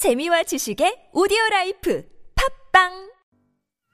재미와 지식의 오디오 라이프 팝빵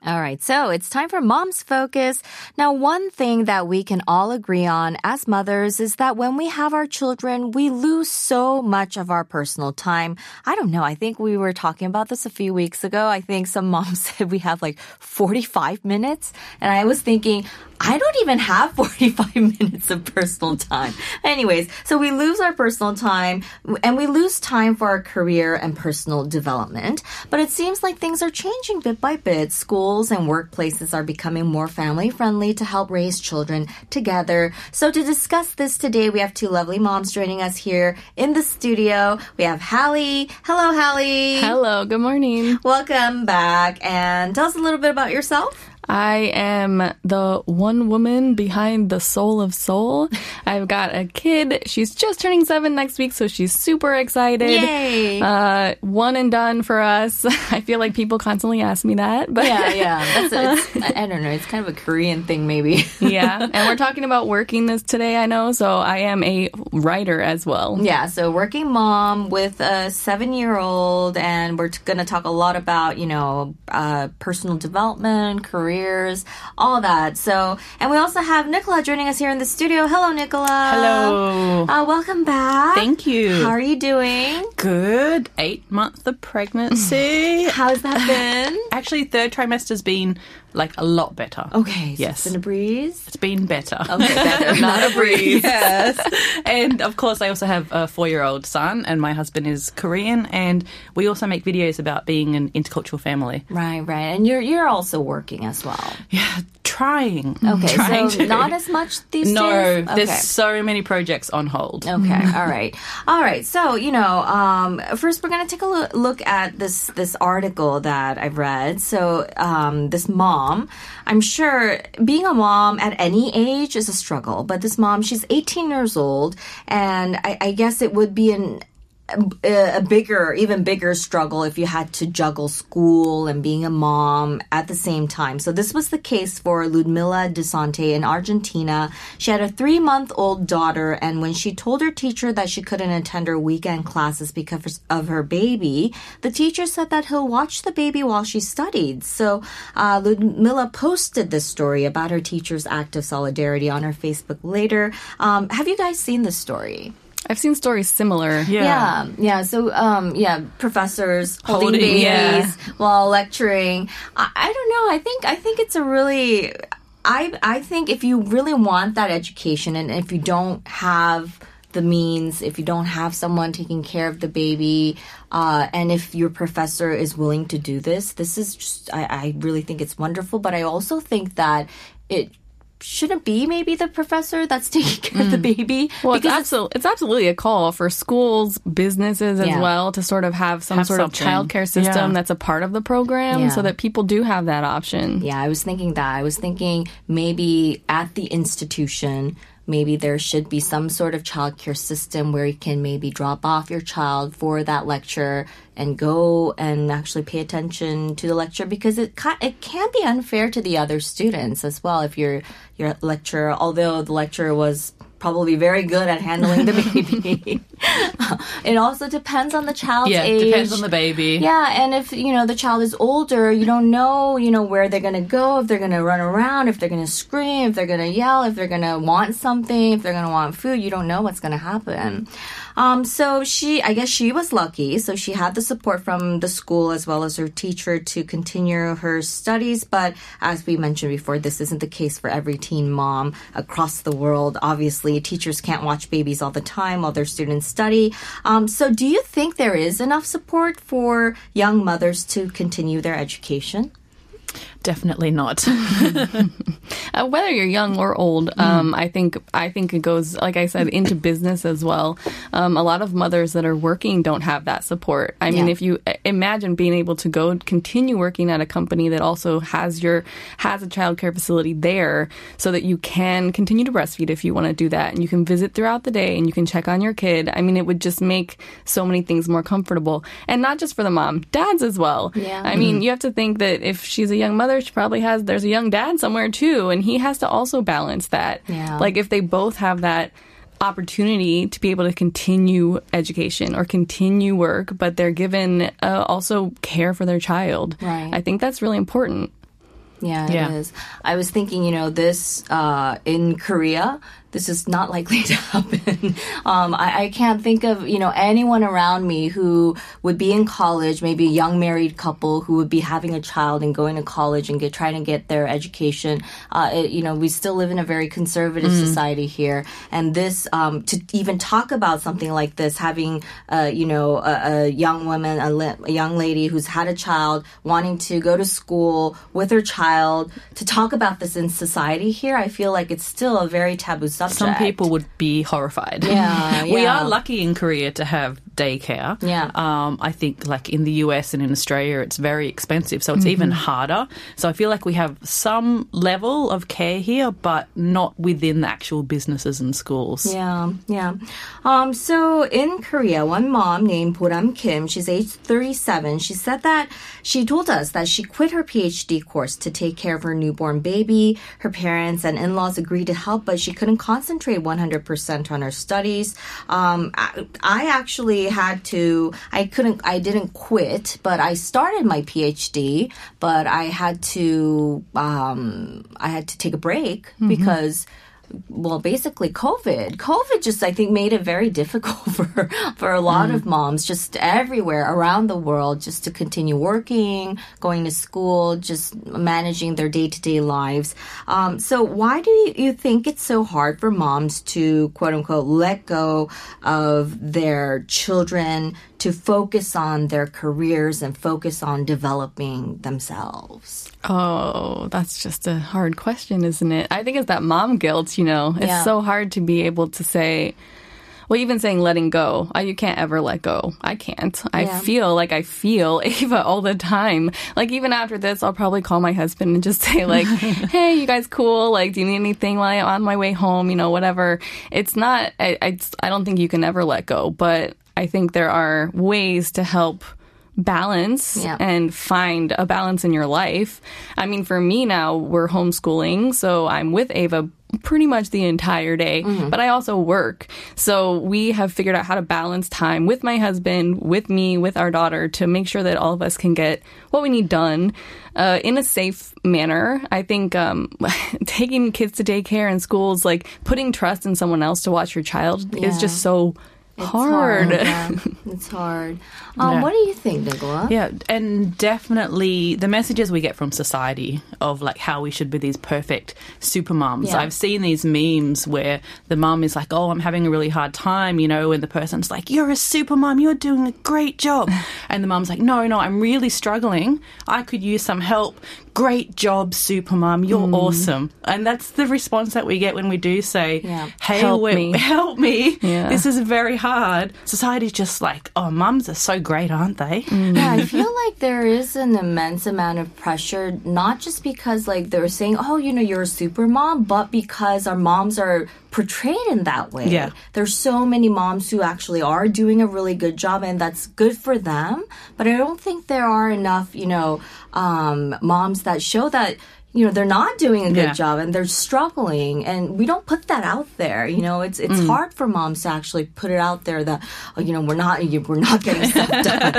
All right, so it's time for Mom's Focus. Now, one thing that we can all agree on as mothers is that when we have our children, we lose so much of our personal time. I don't know. I think we were talking about this a few weeks ago. I think some moms said we have like 45 minutes. And I was thinking, I don't even have 45 minutes of personal time. Anyways, so we lose our personal time and we lose time for our career and personal development. But it seems like things are changing bit by bit. Schools and workplaces are becoming more family friendly to help raise children together. So to discuss this today, we have two lovely moms joining us here in the studio. We have Hallie. Hello, Hallie. Hello, good morning. Welcome back. And tell us a little bit about yourself. I am the one woman behind the Soul of Seoul. I've got a kid. She's just turning seven next week, so she's super excited. Yay. Uh, one and done for us. I feel like people constantly ask me that, but Yeah, yeah. That's it's, I don't know. It's kind of a Korean thing, maybe. yeah. And we're talking about working this today, I know, so I am a writer as well. Yeah, so working mom with a seven year old, and we're going to talk a lot about, you know, uh, personal development, careers, all that. So, and we also have Nicola joining us here in the studio. Hello, Nicola. Hello. Uh, welcome back. Thank you. How are you doing? Good. Eight month of pregnancy. How's that been? Actually, third trimester's been like a lot better. Okay, so Yes. it's been a breeze. It's been better. Okay, better. Not a breeze. yes. And of course, I also have a four year old son, and my husband is Korean. And we also make videos about being an intercultural family. Right, right. And you're you're also working as well. Yeah, trying. Okay, Trying so to. not as much these No, days. there's Okay. so many projects on hold. Okay, all right, all right. So you know, um, first we're gonna take a look at this this article that I've read. So um, this mom, I'm sure being a mom at any age is a struggle, but this mom, she's 18 years old, and I, I guess it would be an a, bigger, even bigger struggle if you had to juggle school and being a mom at the same time. So this was the case for Ludmila Desante in Argentina. She had a three month old daughter, and when she told her teacher that she couldn't attend her weekend classes because of her baby, the teacher said that he'll watch the baby while she studied. So uh, Ludmila posted this story about her teacher's act of solidarity on her Facebook later. Um, have you guys seen this story? I've seen stories similar. Yeah, yeah. So, um, yeah, professors holding, Holding, babies yeah. while lecturing. I, I don't know. I think I think it's a really. I I think if you really want that education, and if you don't have the means, if you don't have someone taking care of the baby, uh, and if your professor is willing to do this, this is just. I, I really think it's wonderful. But I also think that it shouldn't be maybe the professor that's taking care of the mm. baby Well, it's, because absolutely, it's absolutely a call for schools, businesses as Yeah. well to sort of have some Have sort something. of childcare system Yeah. that's a part of the program Yeah. so that people do have that option. Yeah, I was thinking that. I was thinking maybe at the institution, maybe there should be some sort of childcare system where you can maybe drop off your child for that lecture and go and actually pay attention to the lecture because it ca- it can be unfair to the other students as well if your your lecturer, although the lecturer was probably very good at handling the baby. It also depends on the child's age. Yeah, age. depends on the baby. Yeah, and if you know the child is older, you don't know, you know, where they're gonna go, if they're gonna run around, if they're gonna scream, if they're gonna yell, if they're gonna want something, if they're gonna want food. You don't know what's gonna happen. Um, so she, I guess she was lucky. So she had the support from the school as well as her teacher to continue her studies. But as we mentioned before, this isn't the case for every teen mom across the world. Obviously, teachers can't watch babies all the time while their students study. Um, so do you think there is enough support for young mothers to continue their education? Definitely not. Uh, whether you're young or old, um, I think I think it goes, like I said, into business as well. Um, a lot of mothers that are working don't have that support. I mean, Yeah. if you uh, imagine being able to go continue working at a company that also has your has a childcare facility there, so that you can continue to breastfeed if you want to do that, and you can visit throughout the day and you can check on your kid. I mean, it would just make so many things more comfortable, and not just for the mom, dads as well. Yeah. I mean, you have to think that if she's a young mother, she probably has there's a young dad somewhere too, and he has to also balance that. Yeah. Like if they both have that opportunity to be able to continue education or continue work, but they're given uh, also care for their child. Right. I think that's really important. Yeah, Yeah. it is. I was thinking, you know, this uh, in Korea, this is not likely to happen. um, I, I can't think of, you know, anyone around me who would be in college, maybe a young married couple who would be having a child and going to college and get trying to get their education. Uh, it, you know, we still live in a very conservative society here, and this um, to even talk about something like this, having, uh, you know, a, a young woman, a, li- a young lady who's had a child wanting to go to school with her child to talk about this in society here, I feel like it's still a very taboo subject. Some people would be horrified. Yeah, we yeah. are lucky in Korea to have daycare. Yeah. Um, I think like in the US and in Australia, it's very expensive, so it's even Mm-hmm. harder. So I feel like we have some level of care here, but not within the actual businesses and schools. Yeah, yeah. Um, so in Korea, one mom named Boram Kim, she's age 37, she said that she told us that she quit her PhD course to take care of her newborn baby. Her parents and in laws agreed to help, but she couldn't concentrate 100% on her studies. Um, I, I actually had to, I couldn't, I didn't quit, but I started my PhD, but I had to, um, I had to take a break because well basically covid. Covid just i think made it very difficult for for a lot of moms just everywhere around the world just to continue working going to school just managing their day-to-day lives. Um, so why do you, you think it's so hard for moms to quote unquote let go of their children to focus on their careers and focus on developing themselves Oh, that's just a hard question, isn't it? I think it's that mom guilt, you know. It's Yeah. so hard to be able to say, well, even saying letting go, uh, you can't ever let go. I can't. I Yeah. feel like I feel Ava all the time. Like even after this, I'll probably call my husband and just say like, "Hey, you guys cool? Like, do you need anything while I'm on my way home? You know, whatever." It's not. I. I, I don't think you can ever let go, but I think there are ways to help balance Yeah. and find a balance in your life. I mean, for me now, we're homeschooling, so I'm with Ava pretty much the entire day, but I also work. So we have figured out how to balance time with my husband, with me, with our daughter to make sure that all of us can get what we need done uh, in a safe manner. I think um, taking kids to daycare and schools, like putting trust in someone else to watch your child, is just so It's hard. yeah. It's hard. Um, Yeah. What do you think, Nicola? Yeah, and definitely the messages we get from society of like how we should be these perfect super mums. Yeah. I've seen these memes where the mum is like, "Oh, I'm having a really hard time," you know, and the person's like, "You're a super mum. You're doing a great job," and the mum's like, "No, no, I'm really struggling. I could use some help." Great job, super mum. You're Hmm. awesome. And that's the response that we get when we do say, Yeah. "Hey, Help me." help me. This is very hard." Society's just like, "Oh, mums are so great, aren't they?" Yeah, I feel like there is an immense amount of pressure, not just because like they're saying, "Oh, you know, you're a super mom," but because our moms are portrayed in that way. Yeah. There's so many moms who actually are doing a really good job and that's good for them, but I don't think there are enough, you know, um, moms that show that you know they're not doing a good Yeah. job and they're struggling and we don't put that out there you know it's it's hard for moms to actually put it out there that oh, you know we're not we're not getting stuff done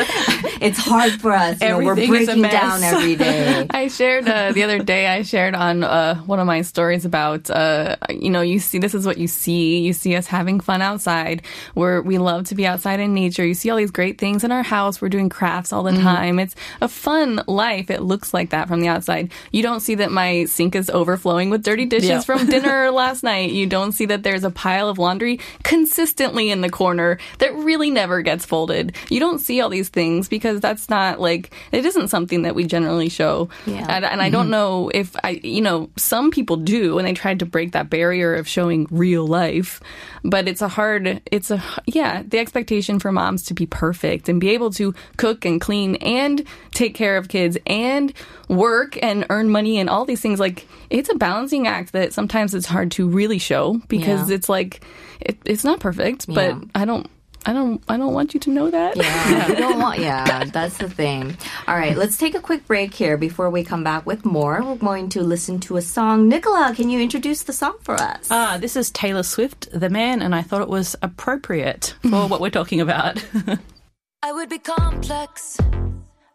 it's hard for us you know we're Everything is a breaking down every day I shared uh, the other day. I shared on uh, one of my stories about uh, you know you see this is what you see. You see us having fun outside. Where we love to be outside in nature. You see all these great things in our house. We're doing crafts all the time. It's a fun life. It looks like that from the outside. You don't see that my sink is overflowing with dirty dishes Yeah. from dinner last night. You don't see that there's a pile of laundry consistently in the corner that really never gets folded. You don't see all these things because that's not like it isn't something that we generally show. Yeah. And, and I mm-hmm. don't know if I, you know, some people do, and they tried to break that barrier of showing real life. But it's a hard, it's a, yeah, the expectation for moms to be perfect and be able to cook and clean and take care of kids and work and earn money and all these things. Like, it's a balancing act that sometimes it's hard to really show because Yeah. it's like, it, it's not perfect, but Yeah. I don't, I don't I don't want you to know that. Yeah, we don't want. Yeah, that's the thing. All right, let's take a quick break here before we come back with more. We're going to listen to a song. Nicola, can you introduce the song for us? Ah, this is Taylor Swift, The Man, and I thought it was appropriate for what we're talking about. I would be complex.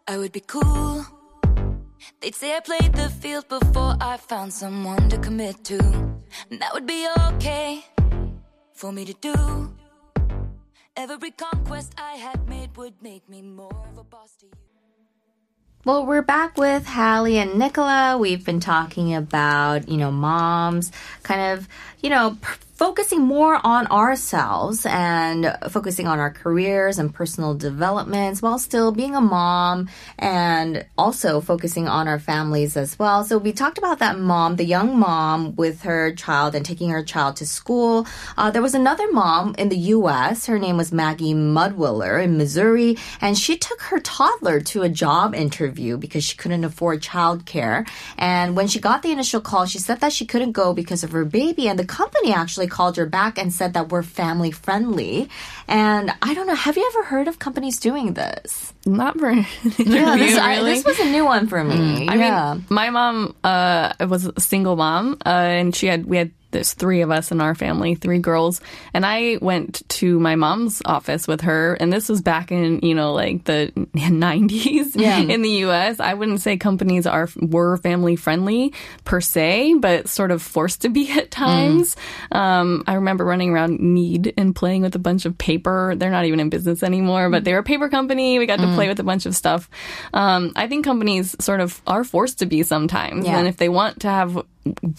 I would be cool. They'd say I played the field before I found someone to commit to. And that would be okay for me to do. Every conquest I had made would make me more of a boss to you. Well, we're back with Hallie and Nicola. We've been talking about, you know, moms kind of, you know, focusing more on ourselves and focusing on our careers and personal developments while still being a mom and also focusing on our families as well. So we talked about that mom, the young mom with her child and taking her child to school. Uh, there was another mom in the U.S. Her name was Maggie Mudwiller in Missouri, and she took her toddler to a job interview because she couldn't afford childcare. And when she got the initial call, she said that she couldn't go because of her baby, and the company actually called her back and said that we're family friendly. And I don't know, have you ever heard of companies doing this? Not very. Yeah, this, I- really. this was a new one for me. I yeah. mean, my mom uh, was a single mom, uh, and she had we had there's three of us in our family, three girls, and I went to my mom's office with her, and this was back in you know like the 90s Yeah. in the U.S. I wouldn't say companies are were family friendly per se, but sort of forced to be at times. Um, I remember running around Need and playing with a bunch of paper. They're not even in business anymore, but they were a paper company. We got to play with a bunch of stuff. Um, I think companies sort of are forced to be sometimes, Yeah. and if they want to have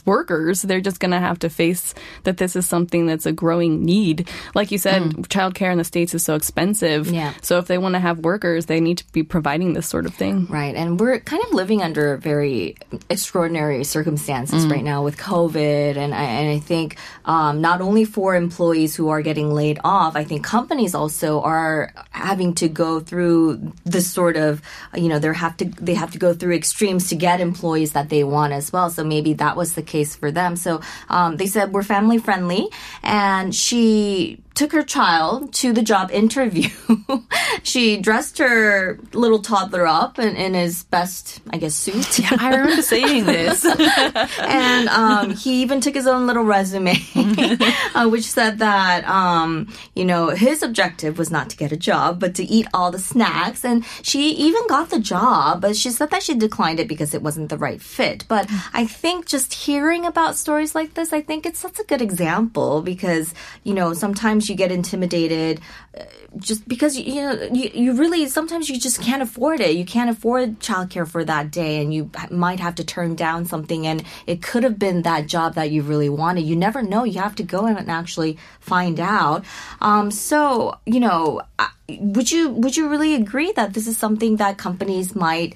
workers, they're just going to have to face that this is something that's a growing need. Like you said, childcare in the States is so expensive. Yeah. So if they want to have workers, they need to be providing this sort of thing. Right. And we're kind of living under very extraordinary circumstances right now with COVID. And I, and I think um, not only for employees who are getting laid off, I think companies also are having to go through this sort of, you know, they have to, they have to go through extremes to get employees that they want as well. So maybe that was the case for them. So um, they said we're family friendly. And she took her child to the job interview. she dressed her little toddler up in, in his best, I guess, suit. Yeah, I remember seeing this. and um, he even took his own little resume, uh, which said that, um, you know, his objective was not to get a job, but to eat all the snacks. And she even got the job, but she said that she declined it because it wasn't the right fit. But I think just hearing about stories like this, I think it's such a good example because, you know, sometimes you get intimidated uh, just because, you know, you, you really, sometimes you just can't afford it. You can't afford childcare for that day and you might have to turn down something and it could have been that job that you really wanted. You never know. You have to go and actually find out. Um, so, you know, would you, would you really agree that this is something that companies might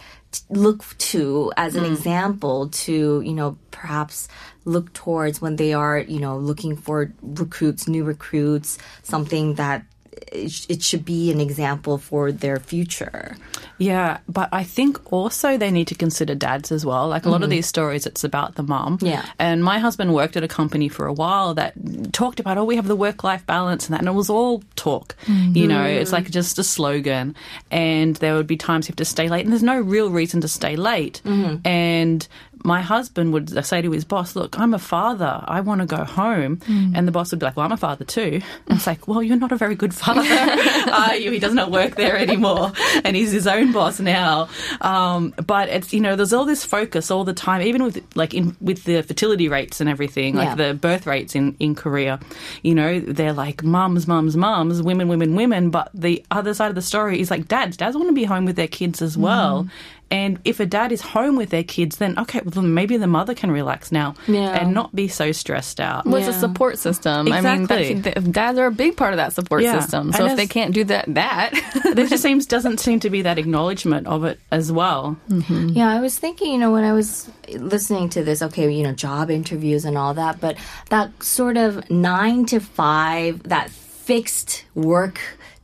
look to as an example to, you know, perhaps look towards when they are, you know, looking for recruits, new recruits, something that it, should be an example for their future. Yeah, but I think also they need to consider dads as well. Like a lot of these stories, it's about the mom. Mm-hmm. Yeah. And my husband worked at a company for a while that talked about, oh, we have the work life balance and that. And it was all talk. You know, it's like just a slogan. And there would be times you have to stay late, and there's no real reason to stay late. And my husband would say to his boss, Look, I'm a father. I want to go home. And the boss would be like, Well, I'm a father too. And it's like, Well, you're not a very good father, are you? He does not work there anymore. And he's his own boss now. Um, but it's, you know, there's all this focus all the time, even with like in, with the fertility rates and everything, like Yeah. the birth rates in, in Korea. You know, they're like mums, mums, mums, women, women, women. But the other side of the story is like dads. Dads want to be home with their kids as well. And if a dad is home with their kids, then okay, well, maybe the mother can relax now Yeah. and not be so stressed out. What's a support system? I mean, Exactly. that's, dads are a big part of that support Yeah. system. So And if they can't do that, that there just seems doesn't seem to be that acknowledgement of it as well. Mm-hmm. Yeah, I was thinking, you know, when I was listening to this, okay, you know, job interviews and all that, but that sort of nine to five, that fixed work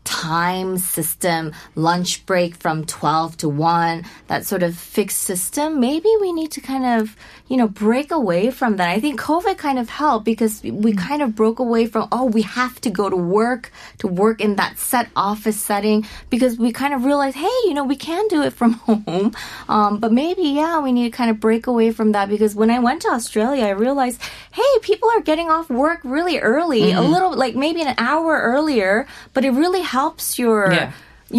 time system, lunch break from 12 to 1, that sort of fixed system, maybe we need to kind of, you know, break away from that. I think COVID kind of helped because we kind of broke away from, oh, we have to go to work, to work in that set office setting because we kind of realized, hey, you know, we can do it from home. Um, but maybe, yeah, we need to kind of break away from that because when I went to Australia, I realized, hey, people are getting off work really early, a little, like maybe an hour earlier, but it really helps your, Yeah.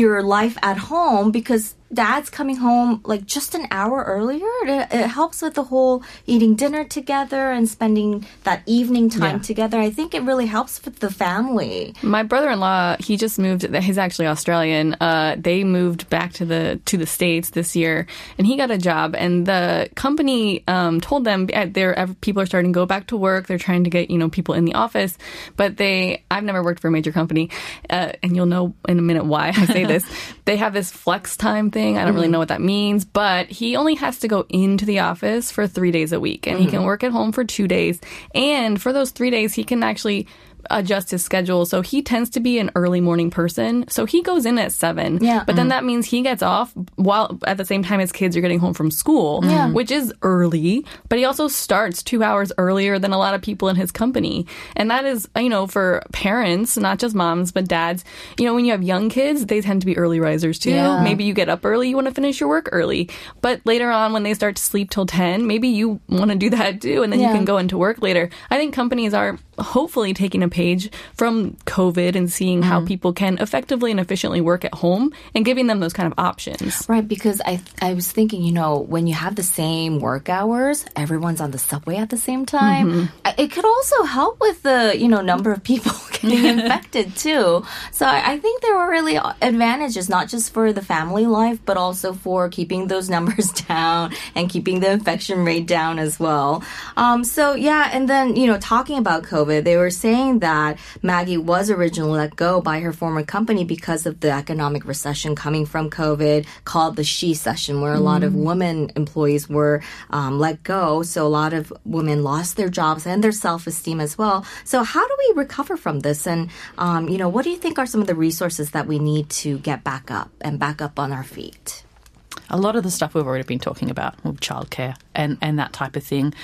your life at home because dad's coming home like just an hour earlier. It, it helps with the whole eating dinner together and spending that evening time Yeah. together. I think it really helps with the family. My brother-in-law, he just moved. He's actually Australian. Uh, they moved back to the to the states this year, and he got a job. And the company um, told them uh, they're people are starting to go back to work. They're trying to get you know people in the office, but they. I've never worked for a major company, uh, and you'll know in a minute why I say this. they have this flex time thing. I don't really mm-hmm. know what that means, but he only has to go into the office for three days a week, and he mm-hmm. can work at home for two days. And for those three days, he can actually adjust his schedule. So he tends to be an early morning person. So he goes in at seven. Yeah. But then mm-hmm. that means he gets off while at the same time his kids are getting home from school, Yeah. Mm-hmm. which is early. But he also starts two hours earlier than a lot of people in his company. And that is, you know, for parents, not just moms, but dads, you know, when you have young kids, they tend to be early risers too. Yeah. Maybe you get up early, you want to finish your work early. But later on, when they start to sleep till 10, maybe you want to do that too. And then you can go into work later. I think companies are hopefully taking a page from COVID and seeing how people can effectively and efficiently work at home and giving them those kind of options. Right, because I I was thinking, you know, when you have the same work hours, everyone's on the subway at the same time. I- It could also help with the you know number of people getting infected too. So I, I think there are really advantages, not just for the family life, but also for keeping those numbers down and keeping the infection rate down as well. Um, so yeah, and then you know, talking about COVID, they were saying that Maggie was originally let go by her former company because of the economic recession coming from COVID, called the She-cession, where a lot of women employees were um, let go. So a lot of women lost their jobs and their self esteem as well. So how do we recover from this? And um, you know, what do you think are some of the resources that we need to get back up and back up on our feet? a lot of the stuff we've already been talking about childcare and, and that type of thing.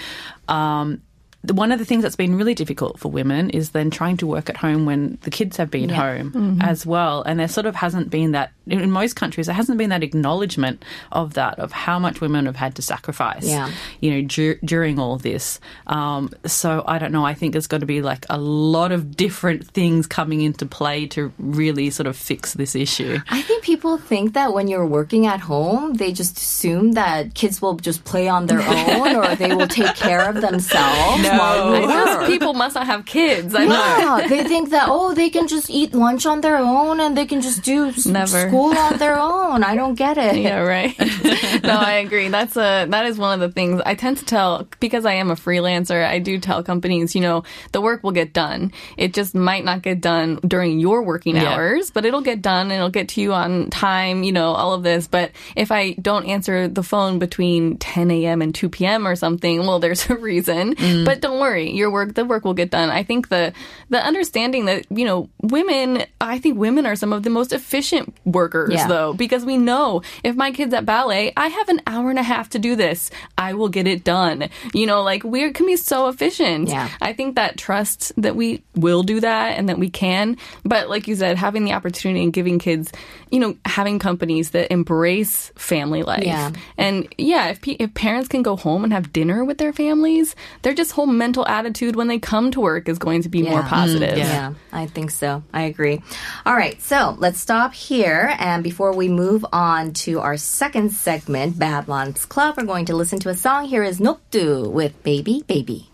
Um, one of the things that's been really difficult for women is then trying to work at home when the kids have been home as well. And there sort of hasn't been that, in most countries, there hasn't been that acknowledgement of that, of how much women have had to sacrifice, Yeah. you know, dur- during all this. Um, so I don't know. I think there's got to be like a lot of different things coming into play to really sort of fix this issue. I think people think that when you're working at home, they just assume that kids will just play on their own or they will take care of themselves you I guess people must not have kids. I know. Yeah, they think that oh, they can just eat lunch on their own and they can just do s- Never. school on their own. I don't get it. Yeah, right. no, I agree. That's a that is one of the things I tend to tell because I am a freelancer. I do tell companies, you know, the work will get done. It just might not get done during your working Yeah. hours, but it'll get done and it'll get to you on time. You know, all of this. But if I don't answer the phone between 10 a.m. and 2 p.m. or something, well, there's a reason. Mm. But don't worry, your work, the work will get done. I think the the understanding that you know women, I think women are some of the most efficient workers Yeah. though because we know if my kid's at ballet, I have an hour and a half to do this. I will get it done. You know, like we can be so efficient. Yeah. I think that trust that we will do that and that we can. But like you said, having the opportunity and giving kids, you know, having companies that embrace family life. Yeah. And yeah, if pe- if parents can go home and have dinner with their families, they're just whole mental attitude when they come to work is going to be more Yeah. Mm, positive. Yeah, I think so. I agree. All right, so let's stop here. And before we move on to our second segment, Bad Mom's Club, we're going to listen to a song. Here is Nokdu with Baby Baby.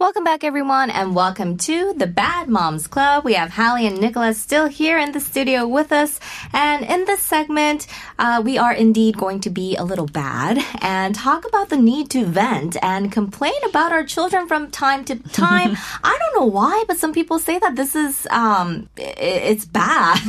Welcome back, everyone, and welcome to the Bad Moms Club. We have Hallie and Nicholas still here in the studio with us. And in this segment, uh, we are indeed going to be a little bad and talk about the need to vent and complain about our children from time to time. I don't know why, but some people say that this is, um, it's bad.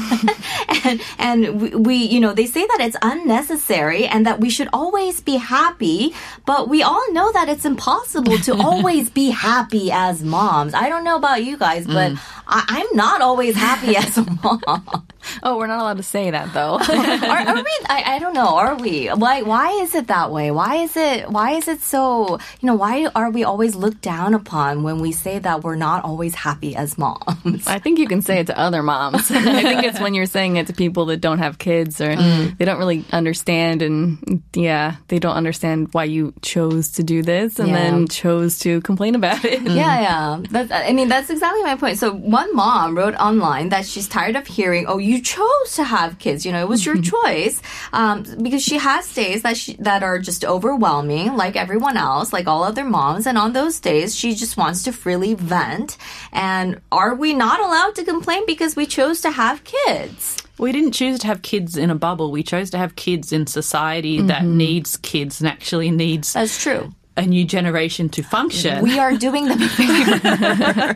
and, and we, we, you know, they say that it's unnecessary and that we should always be happy, but we all know that it's impossible to always be happy as moms. I don't know about you guys, but mm. I, I'm not always happy as a mom. Oh, we're not allowed to say that though. are, are we? I, I don't know. Are we? Why? Why is it that way? Why is it? Why is it so? You know, why are we always looked down upon when we say that we're not always happy as moms? I think you can say it to other moms. I think it's when you're saying it to people that don't have kids or mm. they don't really understand and yeah, they don't understand why you chose to do this and Yeah. then chose to complain about it. Mm. Yeah, yeah. That's, I mean, that's exactly my point. So one mom wrote online that she's tired of hearing, "Oh, you chose to have kids. You know, it was your choice." Um, because she has days that she, that are just overwhelming, like everyone else, like all other moms. And on those days, she just wants to freely vent. And are we not allowed to complain because we chose to have kids? We didn't choose to have kids in a bubble. We chose to have kids in society that needs kids and actually needs That's true. A new generation to function. We are doing them a favor.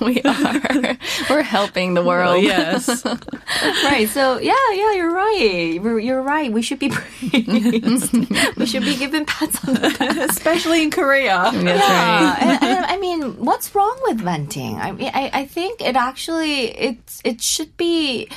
we are. We're helping the world. yes. right. So yeah, yeah, you're right. You're, you're right. We should be praised. we should be given pats on the back. Especially in Korea. That's Yeah, right. and, and, I mean, what's wrong with venting? I mean, I, I think it actually it's it should be.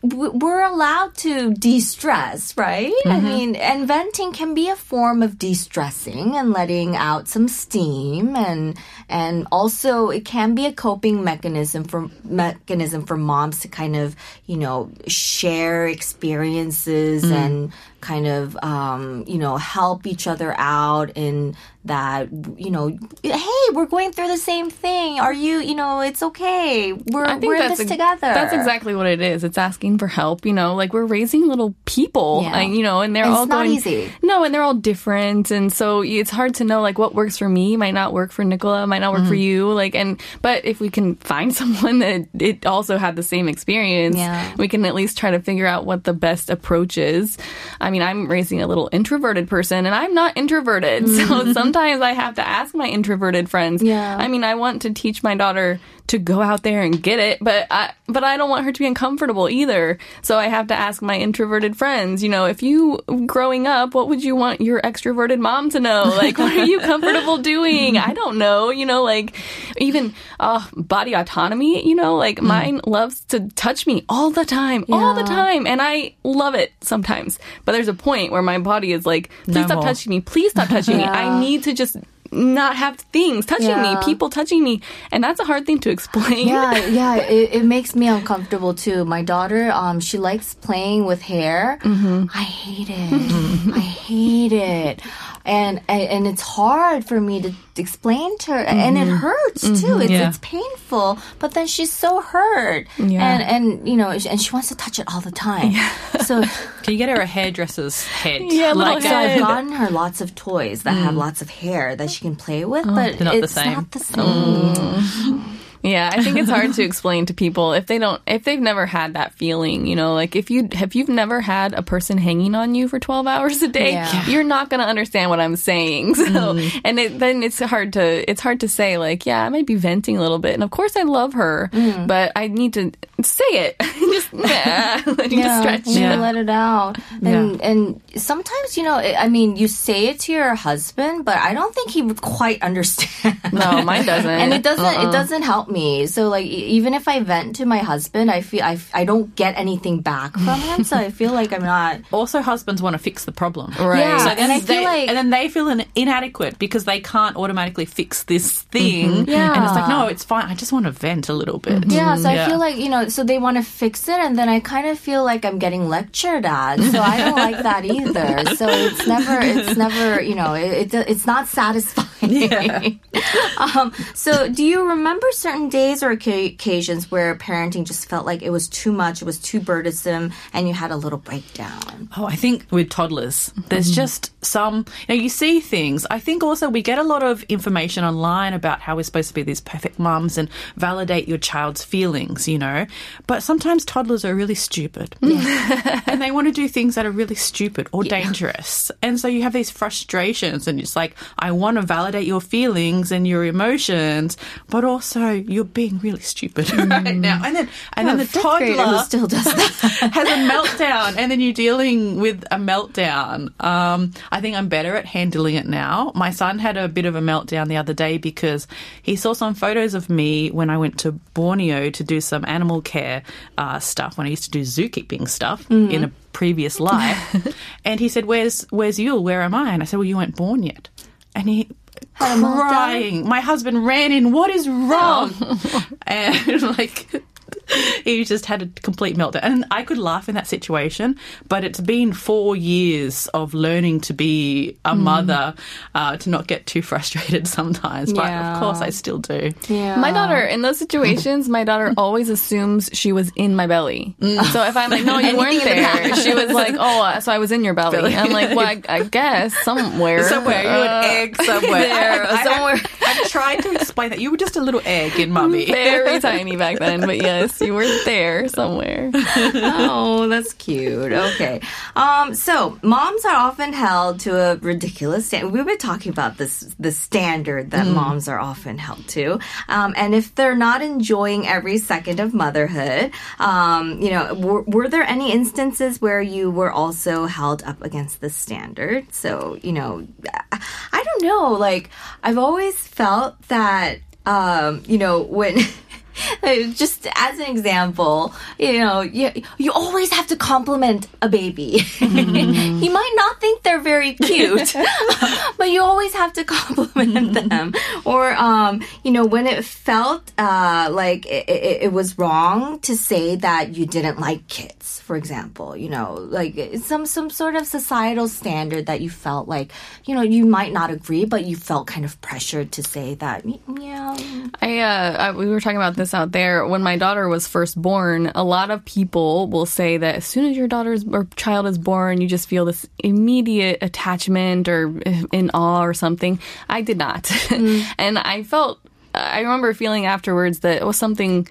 We're allowed to de-stress, right? I mean, and venting can be a form of de-stressing and letting out some steam, and and also it can be a coping mechanism for mechanism for moms to kind of you know share experiences and kind of um, you know help each other out in that you know hey we're going through the same thing are you you know it's okay we're we're in this ex- together That's exactly what it is. It's asking for help. You know, like we're raising little people, Yeah. like, you know, and they're And all not going. easy. No, and they're all different, and so it's hard to know like what works for me might not work for Nicola, might not work for Mm-hmm. you. Like, and but if we can find someone that it also had the same experience, Yeah. we can at least try to figure out what the best approach is. I mean, I'm raising a little introverted person, and I'm not introverted, so sometimes I have to ask my introverted friends. Yeah. I mean, I want to teach my daughter to go out there and get it, but I but I don't want her to be uncomfortable either. So I have to ask my introverted friends, you know, if you growing up, what would you want your extroverted mom to know? Like what are you comfortable doing? I don't know, you know, like even uh body autonomy, you know, like mine loves to touch me all the time, all the time, and I love it sometimes. But there's a point where my body is like, please No stop touching me. Please stop touching me. I need to just not have things touching Yeah. me, people touching me, and that's a hard thing to explain. yeah yeah it, it makes me uncomfortable too. My daughter um she likes playing with hair. I hate it. I hate it and and it's hard for me to explain to her and it mm-hmm. hurts mm-hmm. too it's, Yeah. it's painful but then she's so hurt Yeah. and and you know and she wants to touch it all the time yeah. so Can you get her a hairdresser's head? Yeah, little like so head. Uh, I've gotten her lots of toys that have mm. lots of hair that she can play with, oh, but they're not the it's same. not the same. Mm. Yeah, I think it's hard to explain to people if they don't if they've never had that feeling, you know, like if you if you've never had a person hanging on you for 12 hours a day, Yeah. you're not going to understand what I'm saying. So, mm-hmm. and it, then it's hard to it's hard to say like, yeah, I might be venting a little bit. And of course I love her, mm-hmm. but I need to say it. just nah, I need to stretch. you Yeah. let it out. And and sometimes you know, I mean, you say it to your husband, but I don't think he would quite understand. No, mine doesn't. and it doesn't it uh-uh. doesn't help me. So like even if I vent to my husband, I feel I, I don't get anything back from him. so I feel like I'm not. Also, husbands want to fix the problem. Right. Yeah, So and then I feel they, like and then they feel in, inadequate because they can't automatically fix this thing. Yeah. And it's like, no, it's fine. I just want to vent a little bit. Yeah, so I mm-hmm. feel like, you know, so they want to fix it, and then I kind of feel like I'm getting lectured at. So I don't like that either. So it's never, it's never, you know, it, it, it's not satisfying. Way. um, so, do you remember certain days or occasions where parenting just felt like it was too much, it was too burdensome, and you had a little breakdown? Oh, I think with toddlers, there's just some, you know, you see things. I think also we get a lot of information online about how we're supposed to be these perfect mums and validate your child's feelings, you know. But sometimes toddlers are really stupid. and they want to do things that are really stupid or dangerous. And so you have these frustrations and it's like, I want to validate your feelings and your emotions, but also you're being really stupid right now. And then, and then the Fifth grader who toddler still does that. has a meltdown and then you're dealing with a meltdown. Um, I think I'm better at handling it now. My son had a bit of a meltdown the other day because he saw some photos of me when I went to Borneo to do some animal care uh, stuff when I used to do zookeeping stuff in a previous life. and he said, Where's where's Yule? Where am I? And I said, Well, you weren't born yet. And he crying. My husband ran in, what is wrong? and like he just had a complete meltdown. And I could laugh in that situation, but it's been four years of learning to be a mother, uh, to not get too frustrated sometimes. But Yeah. of course, I still do. Yeah. My daughter, in those situations, my daughter always assumes she was in my belly. So if I'm like, no, you weren't there, she was like, oh, uh, so I was in your belly. I'm like, well, I, I guess somewhere. Somewhere, you an Uh, egg somewhere. there, I- I- somewhere. I've tried to explain that you were just a little egg in mummy. Very tiny back then, but yes, you were there somewhere. oh, that's cute. Okay. Um, so moms are often held to a ridiculous standard. We've been talking about this the standard that moms are often held to. Um, and if they're not enjoying every second of motherhood, um, you know, were, were there any instances where you were also held up against the standard? So, you know, I, I don't know. Like, I've always felt that, um, you know, when. Just as an example, you know, you, you always have to compliment a baby. you might not think they're very cute, but you always have to compliment them. Or, um, you know, when it felt uh, like it, it, it was wrong to say that you didn't like kids, for example, you know, like some some sort of societal standard that you felt like, you know, you might not agree, but you felt kind of pressured to say that, yeah, I, uh, I, we were talking about this out there. When my daughter was first born, a lot of people will say that as soon as your daughter's or child is born, you just feel this immediate attachment or in awe or something. I did not. Mm. and I felt, I remember feeling afterwards that it was something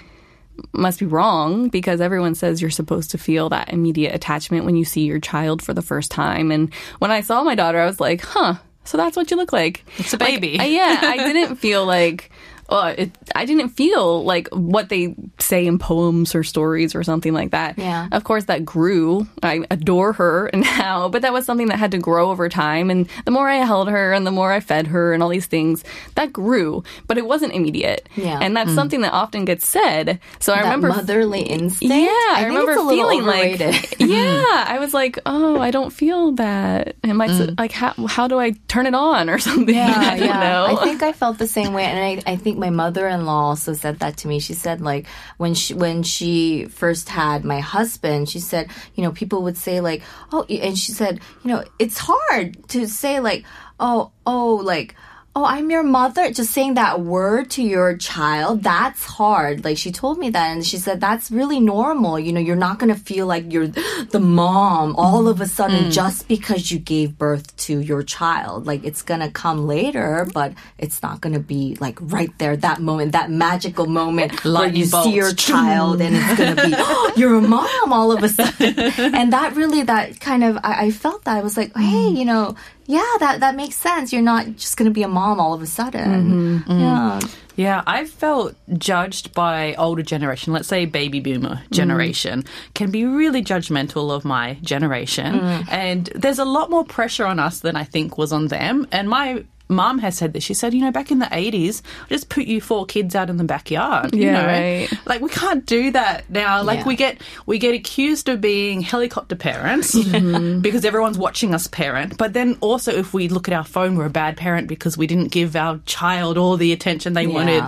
must be wrong because everyone says you're supposed to feel that immediate attachment when you see your child for the first time. And when I saw my daughter, I was like, huh, so that's what you look like. It's a baby. I- yeah, I didn't feel like. Uh, it, I didn't feel like what they say in poems or stories or something like that. Yeah. Of course, that grew. I adore her now, but that was something that had to grow over time. And the more I held her and the more I fed her and all these things, that grew. But it wasn't immediate. Yeah. And that's something that often gets said. So I remember motherly instinct. yeah, I, think remember it's a feeling overrated. like, yeah, I was like, oh, I don't feel that. Am I s like how how do I turn it on or something? I don't know. I think I felt the same way, and I, I think my mother-in-law also said that to me. She said like when she when she first had my husband, she said you know people would say like oh, and she said you know it's hard to say like oh oh like. Oh, I'm your mother. Just saying that word to your child, that's hard. Like she told me that and she said that's really normal. You know, you're not going to feel like you're the mom all of a sudden just because you gave birth to your child. Like it's going to come later, but it's not going to be like right there that moment, that magical moment where Lightning you see your child and it's going to be oh, you're a mom all of a sudden. and that really that kind of I, I felt that I was like, hey, you know, yeah, that that makes sense. You're not just going to be a mom all of a sudden. Mm-hmm. Yeah. Mm-hmm. Yeah, I've felt judged by older generation, let's say baby boomer mm-hmm. generation, can be really judgmental of my generation. Mm. And there's a lot more pressure on us than I think was on them. And my mum has said this. She said, you know, back in the 80s, just put you four kids out in the backyard. you Yeah, know? right. Like we can't do that now. Like Yeah. we get we get accused of being helicopter parents mm-hmm. because everyone's watching us parent. But then also if we look at our phone, we're a bad parent because we didn't give our child all the attention they wanted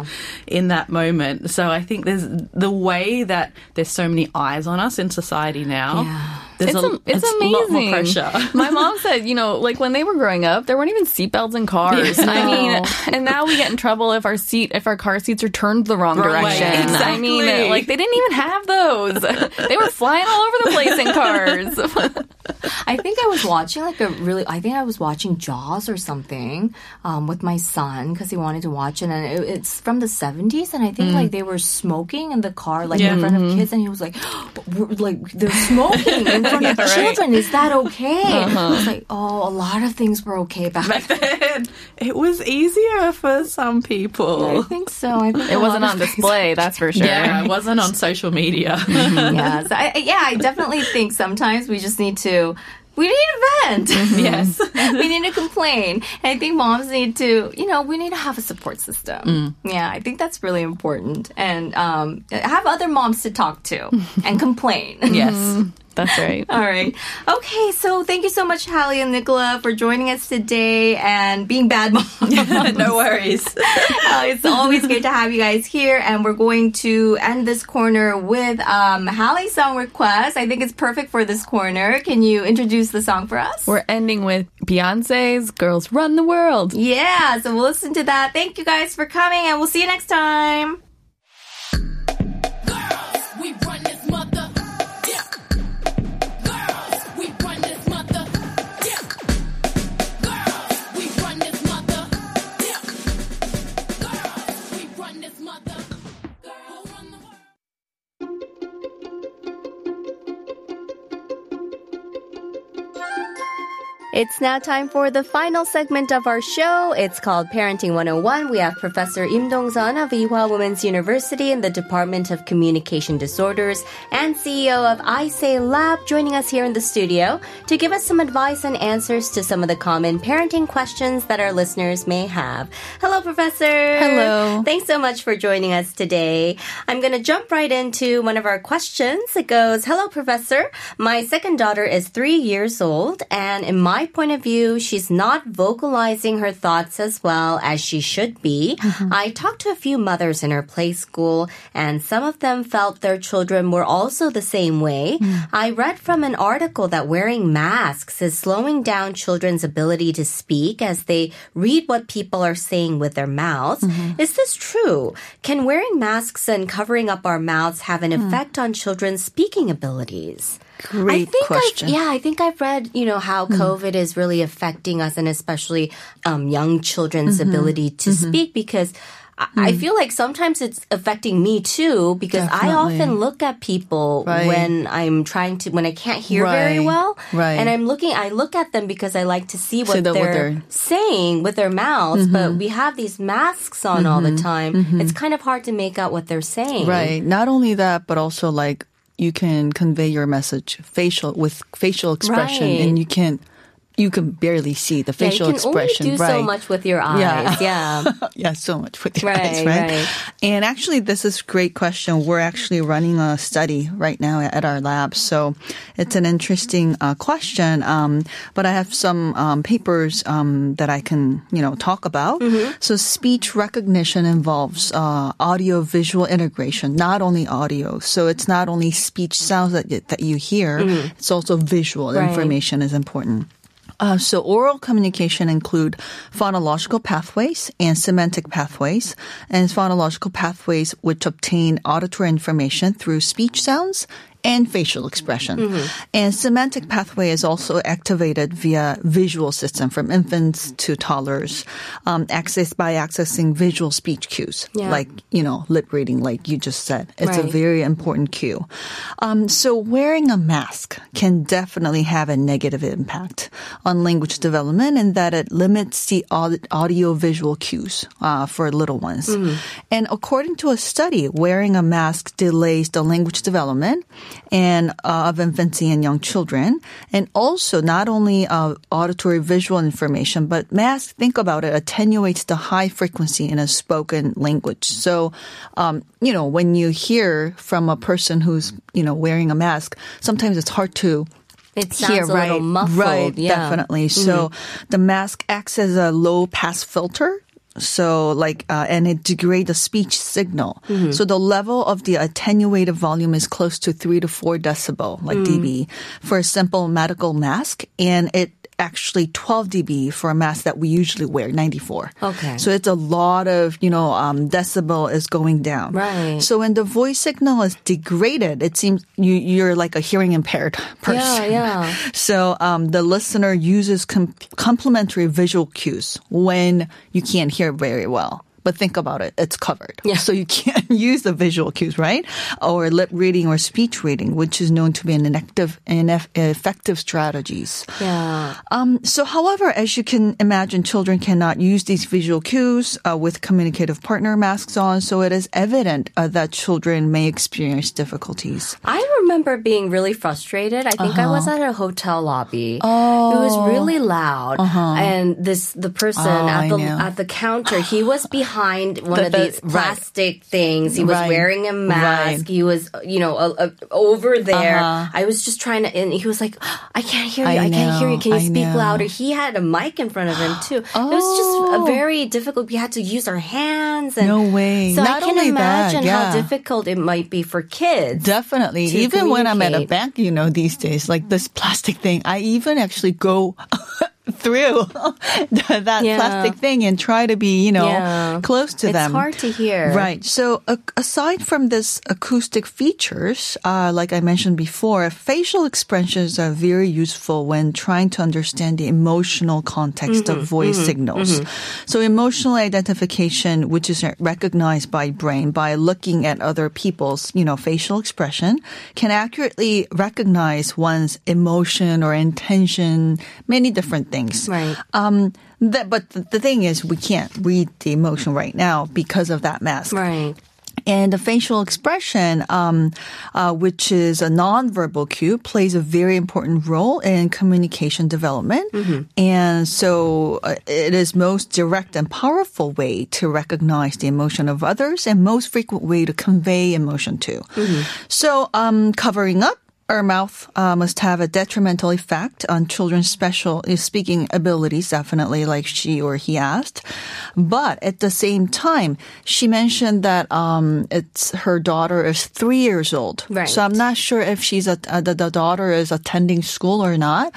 in that moment. So I think there's the way that there's so many eyes on us in society now. There's It's, a, a, it's, amazing. lot more pressure. My mom said, you know, like when they were growing up, there weren't even seatbelts in cars. I mean, and now we get in trouble if our seat, if our car seats are turned the wrong, Wrong way. direction. I mean, like they didn't even have those. they were flying all over the place in cars. I think I was watching like a really. I think I was watching Jaws or something um, with my son because he wanted to watch it, and it, it's from the seventies. And I think like they were smoking in the car, like in front of kids, and he was like, "Like they're smoking in front of children. Is that okay?" I uh-huh. was like, "Oh, a lot of things were okay back then." it was easier for some people. I think so. I think It wasn't on of things- display, that's for sure. Yeah, it wasn't on social media. yeah, so I, yeah, I definitely think sometimes we just need to. We need to vent. Mm-hmm. yes. we need to complain. And I think moms need to, you know, we need to have a support system. Mm. Yeah, I think that's really important. And um, have other moms to talk to and complain. Yes. That's right. All right. Okay, so thank you so much, Hallie and Nicola, for joining us today and being bad moms. no worries. Uh, it's always great to have you guys here, and we're going to end this corner with um, Hallie's song request. I think it's perfect for this corner. Can you introduce the song for us? We're ending with Beyonce's Girls Run the World. Yeah, so we'll listen to that. Thank you guys for coming, and we'll see you next time. It's now time for the final segment of our show. It's called Parenting 101. We have Professor Im Dong-sun of Ewha Women's University in the Department of Communication Disorders and CEO of iSay Lab joining us here in the studio to give us some advice and answers to some of the common parenting questions that our listeners may have. Hello, Professor. Hello. Thanks so much for joining us today. I'm going to jump right into one of our questions. It goes, Hello, Professor. My second daughter is three years old, and in my point of view, she's not vocalizing her thoughts as well as she should be. Uh-huh. I talked to a few mothers in her play school, and some of them felt their children were also the same way. Hmm. I read from an article that wearing masks is slowing down children's ability to speak as they read what people are saying with their mouths. Mm-hmm. Is this true? Can wearing masks and covering up our mouths have an hmm. effect on children's speaking abilities? I think question. I've, yeah, I think I've read, you know, how mm-hmm. COVID is really affecting us and especially um, young children's mm-hmm. ability to mm-hmm. speak because I I mm. feel like sometimes it's affecting me too because I often look at people Right. when I'm trying to when I can't hear very well, Right. And I'm looking, I look at them because I like to see what, See they're, they're- saying with their mouths. But we have these masks on all the time. It's kind of hard to make out what they're saying. Right. Not only that, but also like you can convey your message facial with facial expression, Right. and you can you can barely see the Yeah, facial you can expression. only do right. so much with your eyes. Yeah. yeah. yeah, so much with your Right, eyes, right? right. And actually, this is a great question. We're actually running a study right now at our lab, so it's an interesting uh, question. Um, but I have some um, papers um, that I can, you know, talk about. Mm-hmm. So, speech recognition involves uh, audio visual integration, not only audio. So, it's not only speech sounds that you, that you hear; it's also visual Mm-hmm. Information is important. Uh, so oral communication include phonological pathways and semantic pathways, and phonological pathways which obtain auditory information through speech sounds and facial expression. And semantic pathway is also activated via visual system from infants to toddlers, um, accessed by accessing visual speech cues, Yeah. like, you know, lip reading, like you just said. It's a very important cue. Um, so wearing a mask can definitely have a negative impact on language development in that it limits the audio visual cues uh, for little ones. And according to a study, wearing a mask delays the language development and uh, of infancy and young children, and also not only uh, auditory visual information, but mask. Think about it attenuates the high frequency in a spoken language. So, um, you know, when you hear from a person who's you know wearing a mask, sometimes it's hard to It sounds hear, a little right, muffled. Right, yeah. Mm-hmm. definitely. So the mask acts as a low pass filter. So like, uh, and it degrades the speech signal. Mm-hmm. So the level of the attenuated volume is close to three to four decibel, like Mm. dB, for a simple medical mask, and it actually 12 dB for a mask that we usually wear, 94. Okay. So it's a lot of, you know, um, decibel is going down. Right. So when the voice signal is degraded, it seems you, you're like a hearing impaired person. Yeah, yeah. So um, the listener uses com- complementary visual cues when you can't hear very well. But think about it, it's covered. Yeah. So you can't use the visual cues, right? Or lip reading or speech reading, which is known to be an inactive, ineff- effective strategies. Yeah. Um, so, however, as you can imagine, children cannot use these visual cues uh, with communicative partner masks on, so it is evident uh, that children may experience difficulties. I remember being really frustrated. I think I was at a hotel lobby. Oh. It was really loud, and this the person Oh, at the at the counter. He was behind one The- of the- these right. plastic things. He was Right. wearing a mask. Right. He was, you know, uh, uh, over there. Uh-huh. I was just trying to, and he was like, "I can't hear you. I I, can't hear you. Can you I speak know. louder?" He had a mic in front of him too. It was just a Oh. very difficult. We had to use our hands. And No way. So Not I can only that, imagine yeah. how difficult it might be for kids. Definitely. even when I'm at a bank, you know, these days, like this plastic thing, I even actually go through that Yeah. plastic thing and try to be, you know, Yeah. close to It's them. It's hard to hear. Right. So a aside from this acoustic features, uh, like I mentioned before, facial expressions are very useful when trying to understand the emotional context Mm-hmm. of voice signals. So emotional identification, which is recognized by brain by looking at other people's, you know, facial expression, can accurately recognize one's emotion or intention, many different things. Right. Um, that, but the, thing is, we can't read the emotion right now because of that mask. Right. And the facial expression, um, uh, which is a nonverbal cue, plays a very important role in communication development. And so uh, it is most direct and powerful way to recognize the emotion of others and most frequent way to convey emotion too. So um, covering up mouth uh, must have a detrimental effect on children's special uh, speaking abilities, definitely, like she or he asked. But at the same time, she mentioned that um, it's her daughter is three years old. Right. So I'm not sure if she's a, uh, the, the daughter is attending school or not.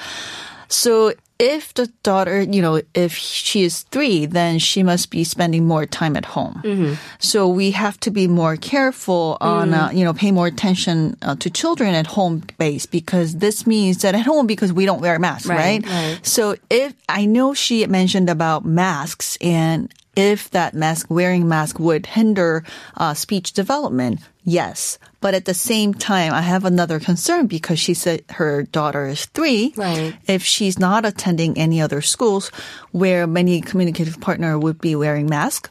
So if the daughter, you know, if she is three, then she must be spending more time at home. So we have to be more careful on, uh, you know, pay more attention uh, to children at home base because this means that at home because we don't wear masks, Right, right? right. So if I know she mentioned about masks and if that mask wearing mask would hinder uh, speech development, yes. But at the same time, I have another concern because she said her daughter is three. Right. If she's not attending any other schools where many communicative partner would be wearing mask,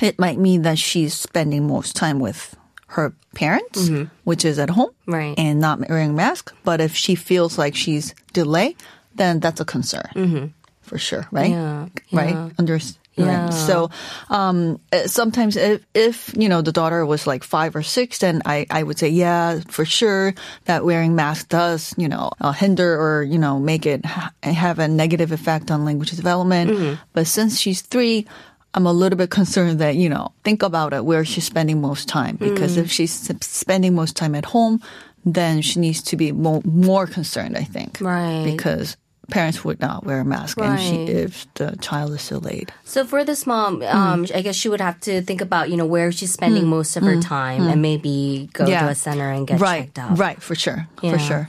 it might mean that she's spending most time with her parents, which is at home, Mm-hmm. Right. and not wearing mask. But if she feels like she's delayed, then that's a concern for sure, right? Yeah, Right. yeah. Under, Yeah. Right. So, um, uh, sometimes if, if, you know, the daughter was like five or six, then I, I would say, yeah, for sure that wearing mask does, you know, uh, hinder or, you know, make it ha- have a negative effect on language development. Mm-hmm. But since she's three, I'm a little bit concerned that, you know, think about it where she's spending most time. Because Mm. if she's spending most time at home, then she needs to be more, more concerned, I think. Right. Because parents would not wear a mask and she, if the child is delayed. So for this mom, Hmm. um, I guess she would have to think about, you know, where she's spending most of her time and maybe go Hmm. Yeah. to a center and get right, checked out. Right, for sure. Yeah. For sure.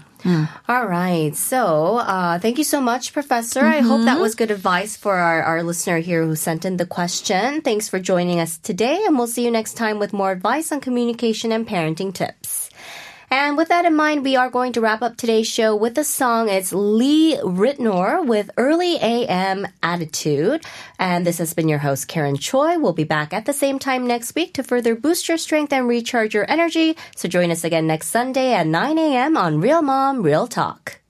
All right. So, uh, thank you so much, Professor. I hope Mm-hmm. that was good advice for our, our listener here who sent in the question. Thanks for joining us today, and we'll see you next time with more advice on communication and parenting tips. And with that in mind, we are going to wrap up today's show with a song. It's Lee Ritenour with Early AM Attitude. And this has been your host, Karen Choi. We'll be back at the same time next week to further boost your strength and recharge your energy. So join us again next Sunday at 9 a.m. on Real Mom, Real Talk.